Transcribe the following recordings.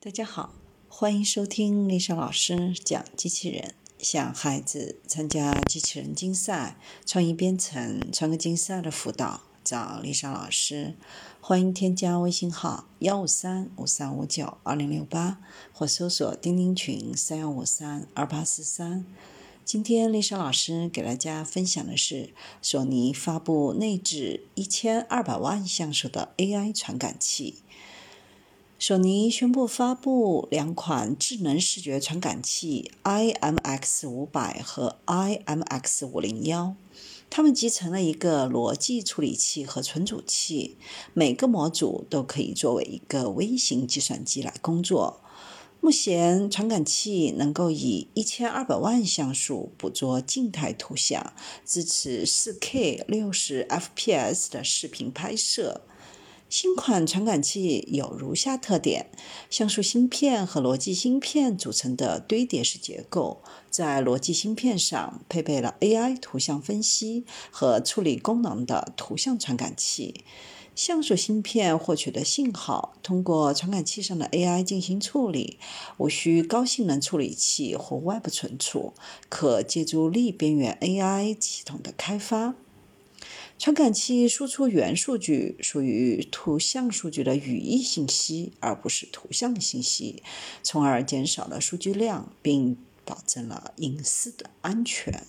大家好，欢迎收听丽莎老师讲机器人。想孩子参加机器人竞赛、创意编程、创客竞赛的辅导，找丽莎老师。欢迎添加微信号幺五三五三五九二零六八，或搜索钉钉群三幺五三二八四三。今天丽莎老师给大家分享的是，索尼发布内置一千二百万像素的 AI 传感器。索尼宣布发布两款智能视觉传感器 IMX 五百和 IMX 五零幺，它们集成了一个逻辑处理器和存储器，每个模组都可以作为一个微型计算机来工作。目前，传感器能够以一千二百万像素捕捉静态图像，支持四 K 六十 FPS 的视频拍摄。新款传感器有如下特点：像素芯片和逻辑芯片组成的堆叠式结构，在逻辑芯片上配备了 AI 图像分析和处理功能的图像传感器。像素芯片获取的信号通过传感器上的 AI 进行处理，无需高性能处理器或外部存储，可借助力边缘 AI 系统的开发。传感器输出元数据属于图像数据的语义信息，而不是图像信息，从而减少了数据量，并保证了隐私的安全。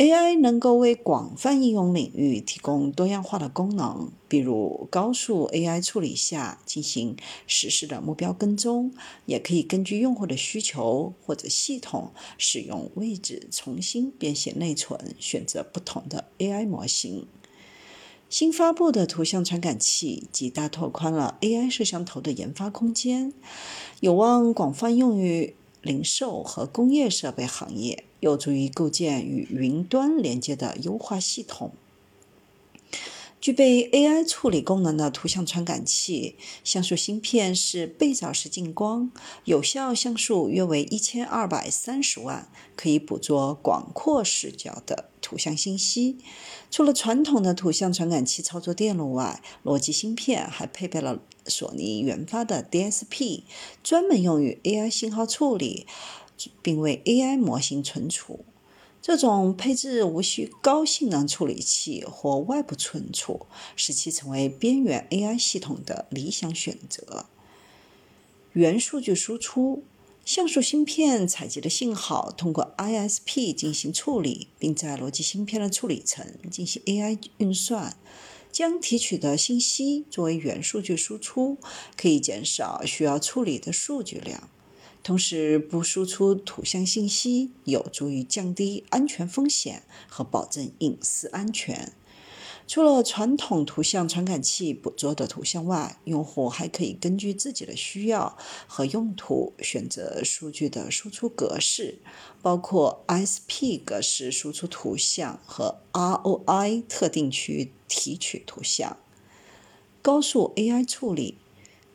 AI 能够为广泛应用领域提供多样化的功能，比如高速 AI 处理下进行实时的目标跟踪，也可以根据用户的需求或者系统使用位置重新编写内存，选择不同的 AI 模型。新发布的图像传感器极大拓宽了 AI 摄像头的研发空间，有望广泛用于零售和工业设备行业。有助于构建与云端连接的优化系统。具备 AI 处理功能的图像传感器，像素芯片是背照式进光，有效像素约为一千二百三十万，可以捕捉广阔视角的图像信息。除了传统的图像传感器操作电路外，逻辑芯片还配备了索尼研发的 DSP，专门用于 AI 信号处理。并为 AI 模型存储。这种配置无需高性能处理器或外部存储，使其成为边缘 AI 系统的理想选择。元数据输出：像素芯片采集的信号通过 ISP 进行处理，并在逻辑芯片的处理层进行 AI 运算，将提取的信息作为元数据输出，可以减少需要处理的数据量。同时，不输出图像信息有助于降低安全风险和保证隐私安全。除了传统图像传感器捕捉的图像外，用户还可以根据自己的需要和用途选择数据的输出格式，包括 SP 格式输出图像和 ROI 特定区域提取图像。高速 AI 处理。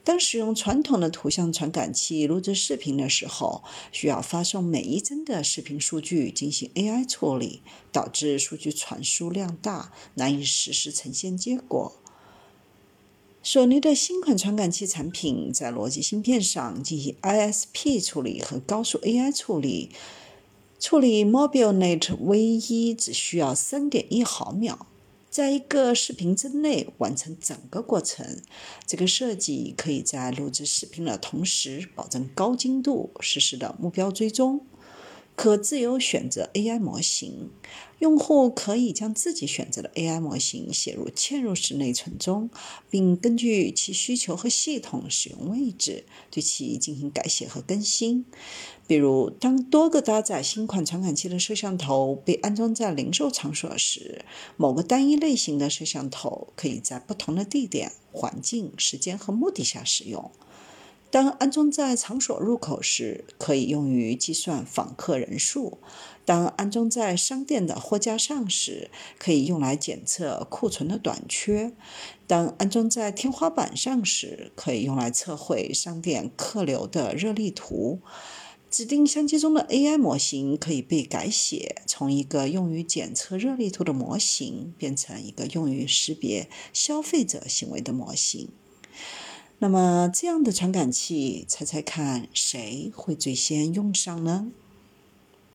当使用传统的图像传感器录制视频的时候，需要发送每一帧的视频数据进行 AI 处理，导致数据传输量大，难以实时呈现结果。索尼的新款传感器产品在逻辑芯片上进行 ISP 处理和高速 AI 处理，处理 MobileNet V1 只需要3.1毫秒。在一个视频之内完成整个过程，这个设计可以在录制视频的同时保证高精度实时的目标追踪。可自由选择 AI 模型，用户可以将自己选择的 AI 模型写入嵌入式内存中，并根据其需求和系统使用位置对其进行改写和更新。比如，当多个搭载新款传感器的摄像头被安装在零售场所时，某个单一类型的摄像头可以在不同的地点、环境、时间和目的下使用。当安装在场所入口时，可以用于计算访客人数；当安装在商店的货架上时，可以用来检测库存的短缺；当安装在天花板上时，可以用来测绘商店客流的热力图。指定相机中的 AI 模型可以被改写，从一个用于检测热力图的模型变成一个用于识别消费者行为的模型。那么这样的传感器，猜猜看谁会最先用上呢？